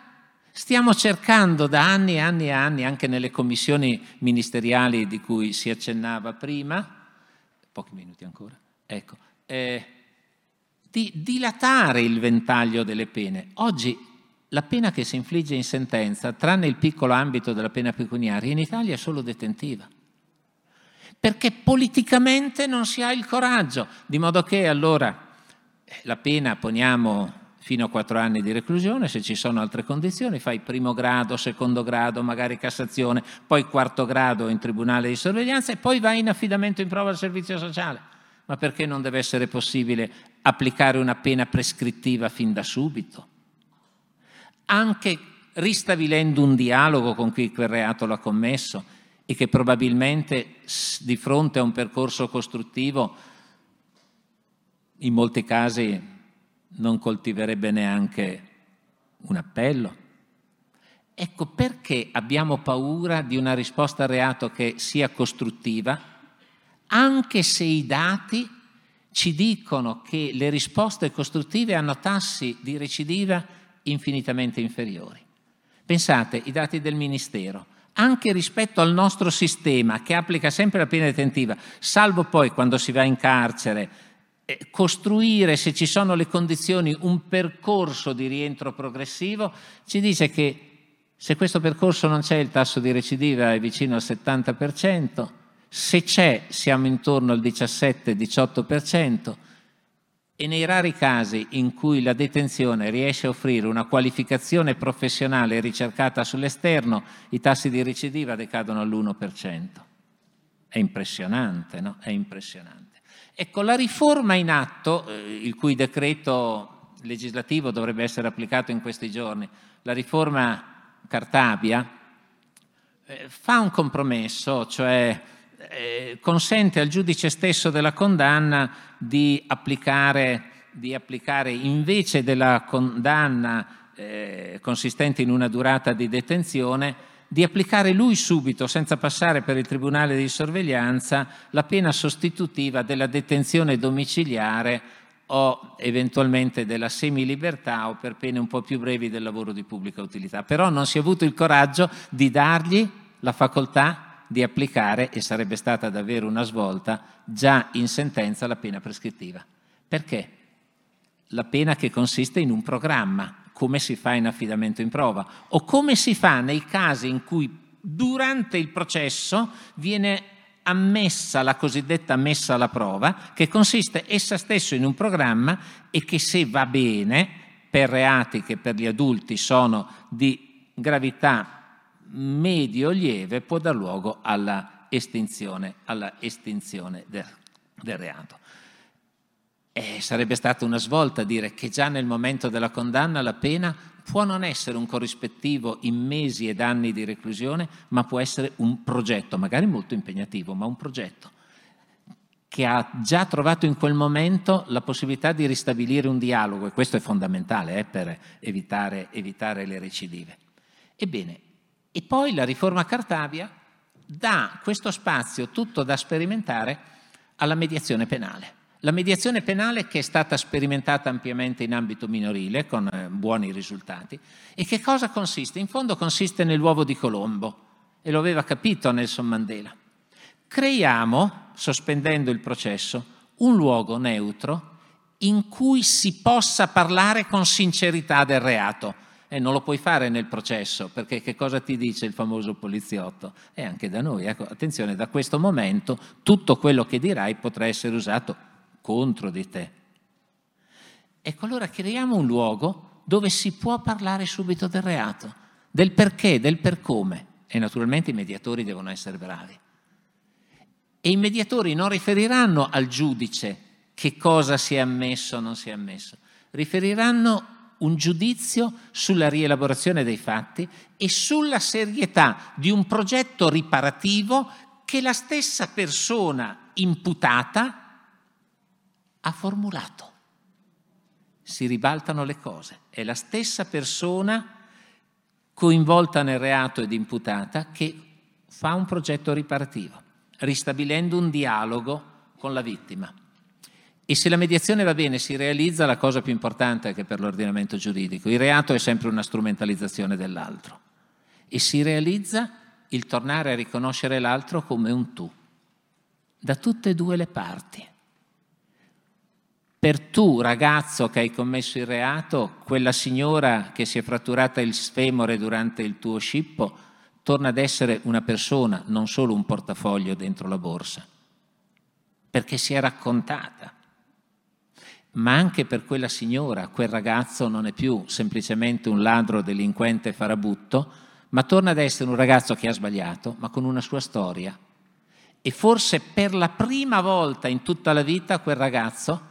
stiamo cercando da anni e anni e anni, anche nelle commissioni ministeriali di cui si accennava prima, pochi minuti ancora, ecco, eh, di dilatare il ventaglio delle pene. Oggi la pena che si infligge in sentenza, tranne il piccolo ambito della pena pecuniaria, in Italia è solo detentiva. Perché politicamente non si ha il coraggio, di modo che allora eh, la pena poniamo fino a quattro anni di reclusione, se ci sono altre condizioni, fai primo grado, secondo grado, magari Cassazione, poi quarto grado in tribunale di sorveglianza e poi vai in affidamento in prova al servizio sociale ma perché non deve essere possibile applicare una pena prescrittiva fin da subito? Anche ristabilendo un dialogo con chi quel reato l'ha commesso e che probabilmente di fronte a un percorso costruttivo in molti casi non coltiverebbe neanche un appello. Ecco perché abbiamo paura di una risposta al reato che sia costruttiva, anche se i dati ci dicono che le risposte costruttive hanno tassi di recidiva infinitamente inferiori. Pensate, i dati del Ministero, anche rispetto al nostro sistema che applica sempre la pena detentiva, salvo poi quando si va in carcere, eh, costruire, se ci sono le condizioni, un percorso di rientro progressivo, ci dice che se questo percorso non c'è il tasso di recidiva è vicino al 70%, se c'è siamo intorno al 17-18% e nei rari casi in cui la detenzione riesce a offrire una qualificazione professionale ricercata sull'esterno, i tassi di recidiva decadono all'1%. È impressionante, no? È impressionante. Ecco, la riforma in atto, eh, il cui decreto legislativo dovrebbe essere applicato in questi giorni, la riforma Cartabia, eh, fa un compromesso, cioè eh, consente al giudice stesso della condanna di applicare, di applicare invece della condanna eh, consistente in una durata di detenzione, di applicare lui subito, senza passare per il Tribunale di sorveglianza, la pena sostitutiva della detenzione domiciliare o eventualmente della semilibertà o per pene un po' più brevi del lavoro di pubblica utilità. Però non si è avuto il coraggio di dargli la facoltà di applicare, e sarebbe stata davvero una svolta, già in sentenza la pena prescrittiva. Perché? La pena che consiste in un programma, come si fa in affidamento in prova, o come si fa nei casi in cui durante il processo viene ammessa la cosiddetta messa alla prova, che consiste essa stesso in un programma e che se va bene, per reati che per gli adulti sono di gravità medio-lieve può dar luogo alla estinzione, alla estinzione del, del reato. E sarebbe stata una svolta dire che già nel momento della condanna la pena può non essere un corrispettivo in mesi ed anni di reclusione, ma può essere un progetto, magari molto impegnativo, ma un progetto che ha già trovato in quel momento la possibilità di ristabilire un dialogo, e questo è fondamentale eh, per evitare, evitare le recidive. Ebbene, e poi la riforma Cartabia dà questo spazio tutto da sperimentare alla mediazione penale. La mediazione penale che è stata sperimentata ampiamente in ambito minorile con eh, buoni risultati e che cosa consiste? In fondo consiste nell'uovo di Colombo e lo aveva capito Nelson Mandela. Creiamo, sospendendo il processo, un luogo neutro in cui si possa parlare con sincerità del reato e non lo puoi fare nel processo, perché che cosa ti dice il famoso poliziotto? E anche da noi, ecco, attenzione, da questo momento tutto quello che dirai potrà essere usato contro di te. Ecco, allora creiamo un luogo dove si può parlare subito del reato, del perché, del per come. E naturalmente i mediatori devono essere bravi. E i mediatori non riferiranno al giudice che cosa si è ammesso o non si è ammesso, riferiranno un giudizio sulla rielaborazione dei fatti e sulla serietà di un progetto riparativo che la stessa persona imputata ha formulato. Si ribaltano le cose. È la stessa persona coinvolta nel reato ed imputata che fa un progetto riparativo, ristabilendo un dialogo con la vittima. E se la mediazione va bene, si realizza la cosa più importante che per l'ordinamento giuridico. Il reato è sempre una strumentalizzazione dell'altro. E si realizza il tornare a riconoscere l'altro come un tu, da tutte e due le parti. Per tu, ragazzo che hai commesso il reato, quella signora che si è fratturata il sfemore durante il tuo scippo, torna ad essere una persona, non solo un portafoglio dentro la borsa, perché si è raccontata ma anche per quella signora, quel ragazzo non è più semplicemente un ladro, delinquente, farabutto, ma torna ad essere un ragazzo che ha sbagliato, ma con una sua storia. E forse per la prima volta in tutta la vita quel ragazzo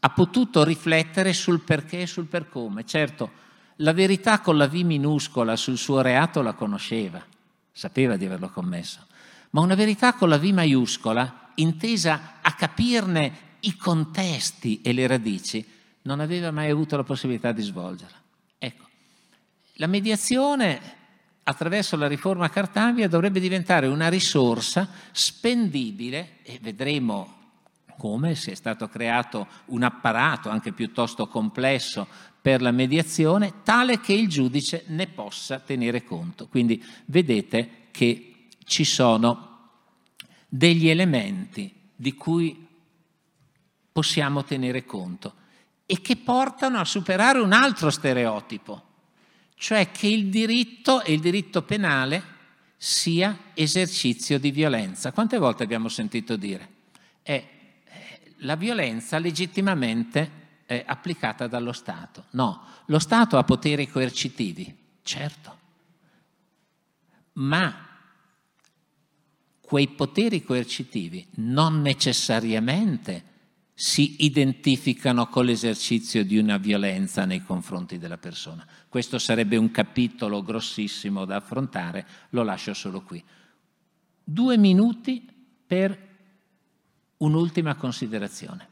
ha potuto riflettere sul perché e sul per come. Certo, la verità con la V minuscola sul suo reato la conosceva, sapeva di averlo commesso, ma una verità con la V maiuscola, intesa a capirne i contesti e le radici, non aveva mai avuto la possibilità di svolgerla. Ecco, la mediazione attraverso la riforma Cartabia dovrebbe diventare una risorsa spendibile e vedremo come si è stato creato un apparato anche piuttosto complesso per la mediazione, tale che il giudice ne possa tenere conto. Quindi vedete che ci sono degli elementi di cui possiamo tenere conto e che portano a superare un altro stereotipo, cioè che il diritto e il diritto penale sia esercizio di violenza. Quante volte abbiamo sentito dire? È la violenza legittimamente applicata dallo Stato. No, lo Stato ha poteri coercitivi, certo, ma quei poteri coercitivi non necessariamente si identificano con l'esercizio di una violenza nei confronti della persona. Questo sarebbe un capitolo grossissimo da affrontare, lo lascio solo qui. Due minuti per un'ultima considerazione.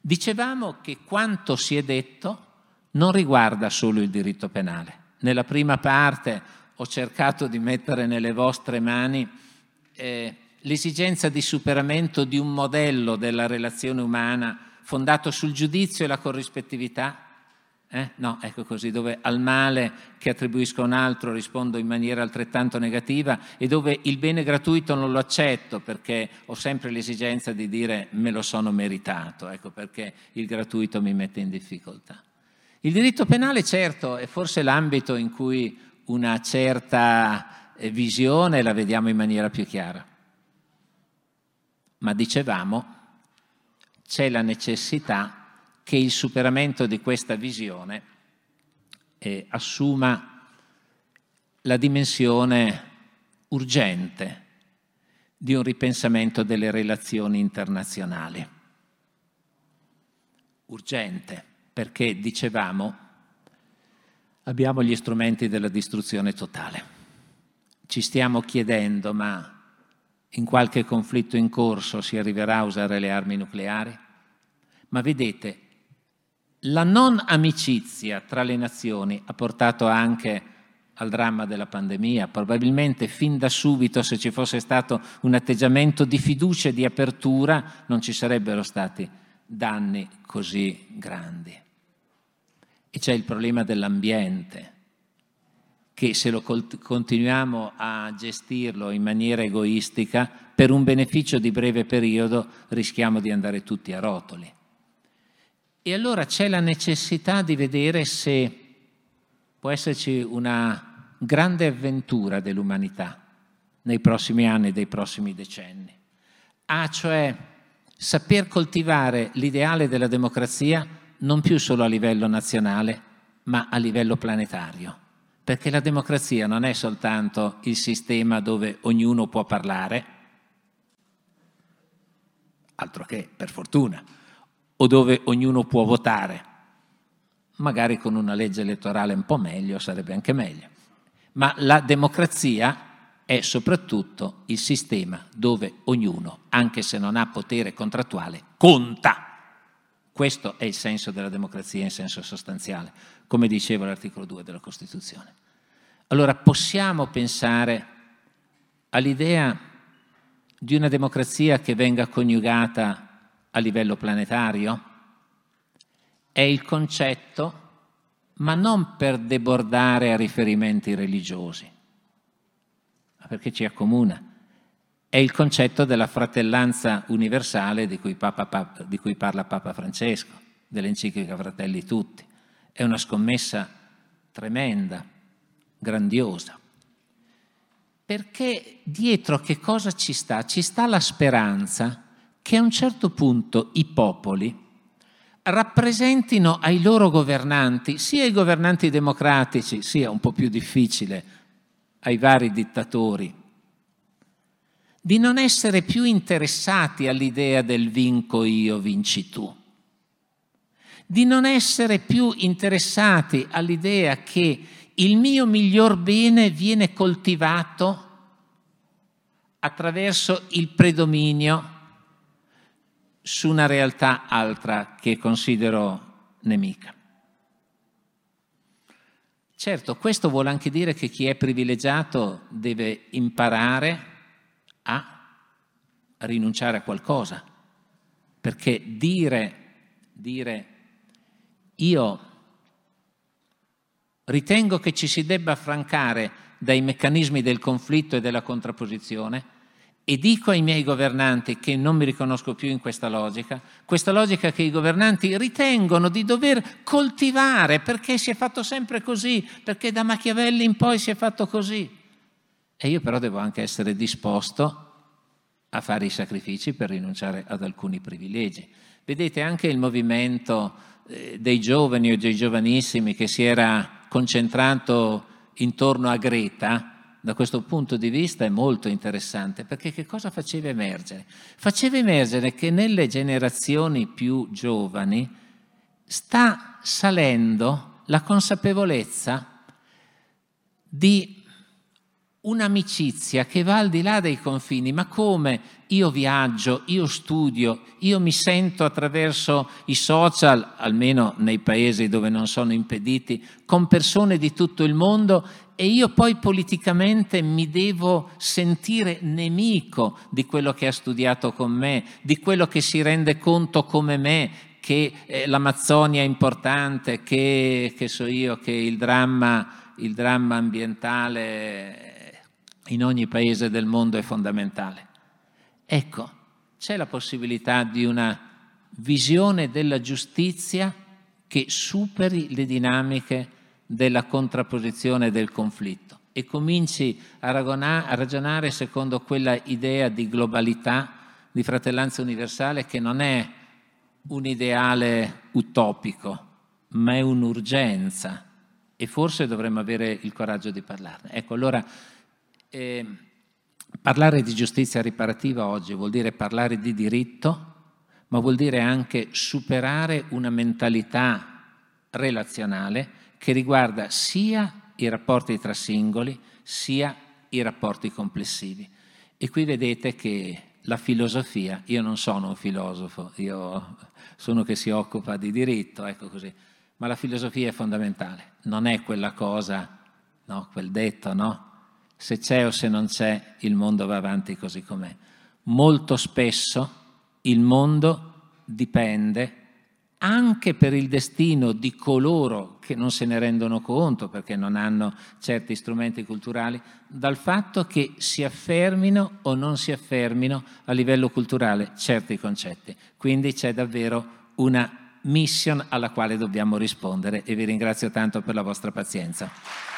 Dicevamo che quanto si è detto non riguarda solo il diritto penale. Nella prima parte ho cercato di mettere nelle vostre mani eh, l'esigenza di superamento di un modello della relazione umana fondato sul giudizio e la corrispettività eh? No, ecco così, dove al male che attribuisco a un altro rispondo in maniera altrettanto negativa e dove il bene gratuito non lo accetto perché ho sempre l'esigenza di dire me lo sono meritato, ecco perché il gratuito mi mette in difficoltà. Il diritto penale certo è forse l'ambito in cui una certa eh, visione la vediamo in maniera più chiara, ma dicevamo c'è la necessità che il superamento di questa visione eh, assuma la dimensione urgente di un ripensamento delle relazioni internazionali. Urgente, perché dicevamo abbiamo gli strumenti della distruzione totale. Ci stiamo chiedendo, ma in qualche conflitto in corso si arriverà a usare le armi nucleari? Ma vedete, la non amicizia tra le nazioni ha portato anche al dramma della pandemia. Probabilmente fin da subito, se ci fosse stato un atteggiamento di fiducia e di apertura, non ci sarebbero stati danni così grandi. E c'è il problema dell'ambiente, che se lo continuiamo a gestirlo in maniera egoistica, per un beneficio di breve periodo rischiamo di andare tutti a rotoli. E allora c'è la necessità di vedere se può esserci una grande avventura dell'umanità nei prossimi anni, nei prossimi decenni. Ah, cioè saper coltivare l'ideale della democrazia non più solo a livello nazionale, ma a livello planetario. Perché la democrazia non è soltanto il sistema dove ognuno può parlare, altro che per fortuna, o dove ognuno può votare. Magari con una legge elettorale un po' meglio sarebbe anche meglio. Ma la democrazia è soprattutto il sistema dove ognuno, anche se non ha potere contrattuale, conta. Questo è il senso della democrazia in senso sostanziale, come diceva l'articolo 2 della Costituzione. Allora possiamo pensare all'idea di una democrazia che venga coniugata a livello planetario? È il concetto, ma non per debordare a riferimenti religiosi, ma perché ci accomuna. È il concetto della fratellanza universale di cui, Papa, di cui parla Papa Francesco, dell'enciclica Fratelli Tutti. È una scommessa tremenda, grandiosa. Perché dietro che cosa ci sta? Ci sta la speranza che a un certo punto i popoli rappresentino ai loro governanti, sia i governanti democratici, sia un po' più difficile, ai vari dittatori, di non essere più interessati all'idea del vinco io, vinci tu, di non essere più interessati all'idea che il mio miglior bene viene coltivato attraverso il predominio su una realtà altra che considero nemica. Certo, questo vuole anche dire che chi è privilegiato deve imparare a rinunciare a qualcosa, perché dire, dire io ritengo che ci si debba affrancare dai meccanismi del conflitto e della contrapposizione e dico ai miei governanti che non mi riconosco più in questa logica, questa logica che i governanti ritengono di dover coltivare perché si è fatto sempre così, perché da Machiavelli in poi si è fatto così. E io però devo anche essere disposto a fare i sacrifici per rinunciare ad alcuni privilegi. Vedete anche il movimento eh, dei giovani o dei giovanissimi che si era concentrato intorno a Greta, da questo punto di vista è molto interessante perché che cosa faceva emergere? Faceva emergere che nelle generazioni più giovani sta salendo la consapevolezza di un'amicizia che va al di là dei confini, ma come? Io viaggio, io studio, io mi sento attraverso i social, almeno nei paesi dove non sono impediti, con persone di tutto il mondo e io poi politicamente mi devo sentire nemico di quello che ha studiato con me, di quello che si rende conto come me, che eh, l'Amazzonia è importante, che, che so io, che il dramma, il dramma ambientale in ogni paese del mondo è fondamentale. Ecco, c'è la possibilità di una visione della giustizia che superi le dinamiche della contrapposizione e del conflitto e cominci a, a ragionare secondo quella idea di globalità, di fratellanza universale che non è un ideale utopico, ma è un'urgenza e forse dovremmo avere il coraggio di parlarne. Ecco, allora eh, parlare di giustizia riparativa oggi vuol dire parlare di diritto, ma vuol dire anche superare una mentalità relazionale che riguarda sia i rapporti tra singoli, sia i rapporti complessivi. E qui vedete che la filosofia, io non sono un filosofo, io sono che si occupa di diritto, ecco così, ma la filosofia è fondamentale, non è quella cosa, no, quel detto, no? Se c'è o se non c'è, il mondo va avanti così com'è. Molto spesso il mondo dipende anche per il destino di coloro che non se ne rendono conto perché non hanno certi strumenti culturali, dal fatto che si affermino o non si affermino a livello culturale certi concetti. Quindi c'è davvero una mission alla quale dobbiamo rispondere e vi ringrazio tanto per la vostra pazienza.